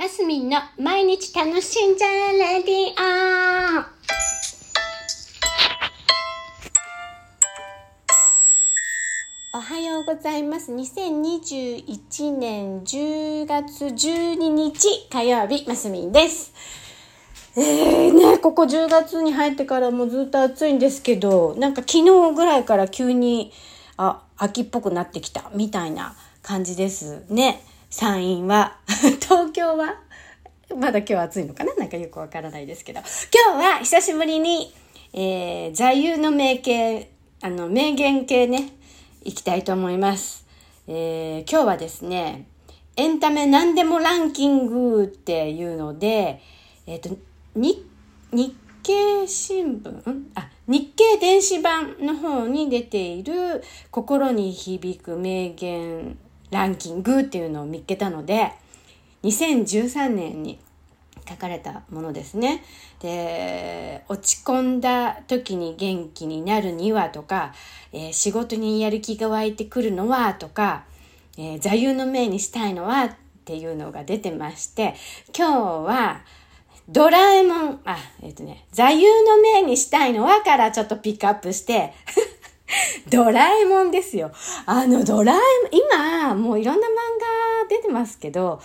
マスミンの毎日楽しんじゃえレディオおはようございます。2021年10月12日火曜日、マスミンです。えーね、ここ10月に入ってからもうずっと暑いんですけど、なんか昨日ぐらいから急に、あ、秋っぽくなってきた、みたいな感じですね。山陰は。東京はまだ今日暑いのかな？なんかよくわからないですけど。今日は久しぶりに、えー、座右の銘系、あの、名言系ね、いきたいと思います。えー、今日はですね、エンタメ何でもランキングっていうので、えっ、と、日、日経新聞？あ、日経電子版の方に出ている心に響く名言ランキングっていうのを見っけたので、2013年に書かれたものですね。で、落ち込んだ時に元気になるにはとか、えー仕事にやる気が湧いてくるのはとか、えー座右の銘にしたいのはっていうのが出てまして、今日はドラえもん、あ、えっ、とね、座右の銘にしたいのはからちょっとピックアップして、ドラえもんですよ。あの、ドラえもん、今、もういろんな漫画出てますけど、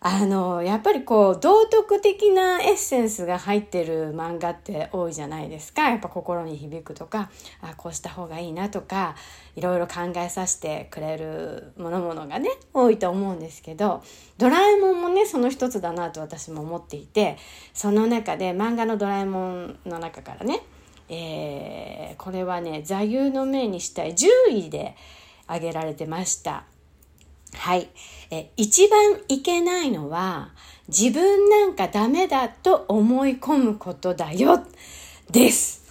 あの、やっぱりこう、道徳的なエッセンスが入ってる漫画って多いじゃないですか。やっぱ心に響くとか、あ、こうした方がいいなとか、いろいろ考えさせてくれるものものがね、多いと思うんですけど、ドラえもんもね、その一つだなと私も思っていて、その中で漫画のドラえもんの中からね、えーこれはね、座右の銘にしたい10位で挙げられてました。はい。え、一番いけないのは、自分なんかダメだと思い込むことだよ。です。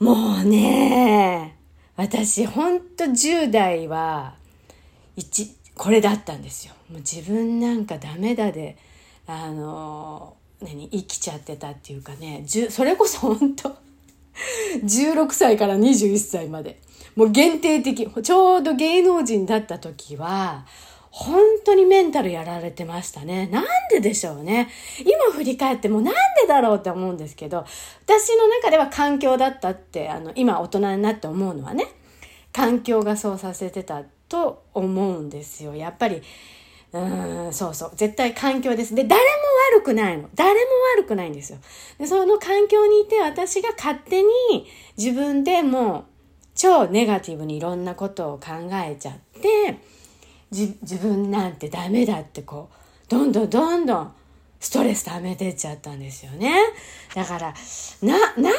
もうね、私ほんと10代は、一、これだったんですよ。もう自分なんかダメだで、あの、何、生きちゃってたっていうかね、それこそ本当16歳から21歳まで。もう限定的。ちょうど芸能人だった時は、本当にメンタルやられてましたね。なんででしょうね。今振り返ってもなんでだろうって思うんですけど、私の中では環境だったって、あの、今大人になって思うのはね、環境がそうさせてたと思うんですよ。やっぱり、うーん、そうそう。絶対環境です。で、誰も悪くないの。誰も悪くないんですよ。で、その環境にいて私が勝手に自分でもう超ネガティブにいろんなことを考えちゃって、じ自分なんてダメだってこう、どんどんどんどんストレス溜めてっちゃったんですよね。だから、な、なん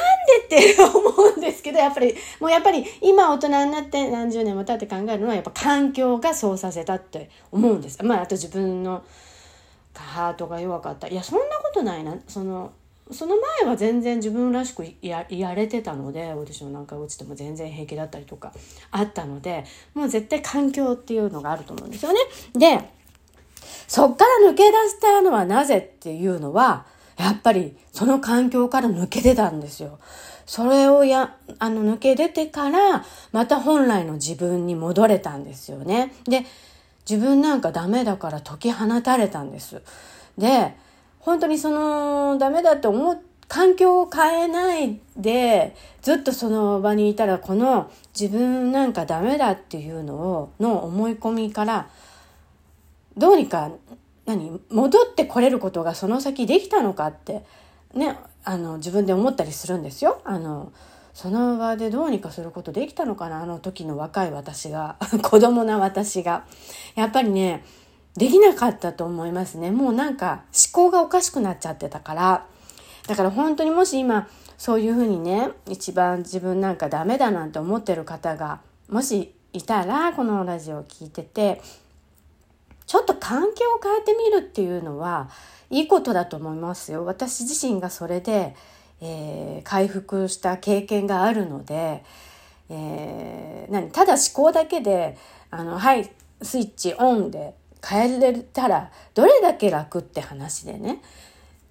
って思うんですけど、やっぱり、もうやっぱり今大人になって何十年も経って考えるのは、やっぱ環境がそうさせたって思うんです。まあ、あと自分のハートが弱かった。いや、そんなことないな。その、その前は全然自分らしくやれてたのでオーディションなんか落ちても全然平気だったりとかあったのでもう絶対環境っていうのがあると思うんですよね。でそっから抜け出したのはなぜっていうのはやっぱりその環境から抜け出たんですよ。それをや、あの抜け出てからまた本来の自分に戻れたんですよね。で自分なんかダメだから解き放たれたんです。で本当にそのダメだって思う環境を変えないでずっとその場にいたらこの自分なんかダメだっていうのをの思い込みからどうにか何？戻ってこれることがその先できたのかってねあの自分で思ったりするんですよ。あのその場でどうにかすることできたのかな？あの時の若い私が。子供な私が。やっぱりねできなかったと思いますね。もうなんか思考がおかしくなっちゃってたから。だから本当にもし今そういうふうにね一番自分なんかダメだなんて思ってる方がもしいたらこのラジオを聞いててちょっと環境を変えてみるっていうのはいいことだと思いますよ。私自身がそれで、えー回復した経験があるので、えー何？ただ思考だけであのはいスイッチオンで変えれたらどれだけ楽って話でね。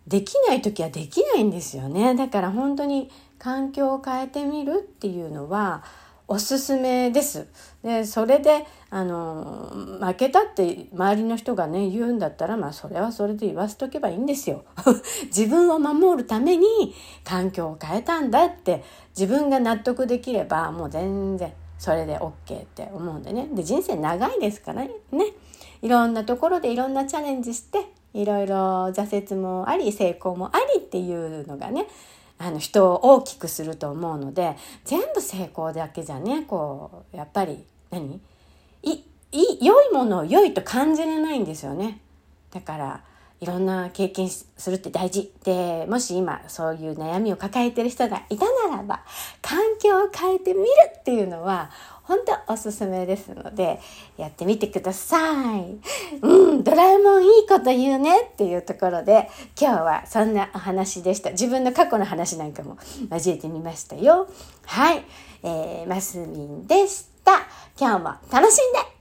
できない時はできないんですよね。だから本当に環境を変えてみるっていうのはおすすめです。でそれであの負けたって周りの人がね言うんだったらまあそれはそれで言わせとけばいいんですよ。自分を守るために環境を変えたんだって自分が納得できればもう全然それで OK って思うんでね。で人生長いですからね。いろんなところでいろんなチャレンジしていろいろ挫折もあり成功もありっていうのがねあの人を大きくすると思うので全部成功だけじゃねこうやっぱり何？いい良いものを良いと感じれないんですよね。だからいろんな経験するって大事。で、もし今そういう悩みを抱えてる人がいたならば、環境を変えてみるっていうのは本当おすすめですので、やってみてください。うん、ドラえもんいいこと言うねっていうところで、今日はそんなお話でした。自分の過去の話なんかも交えてみましたよ。はい。えー、マスミンでした。今日も楽しんで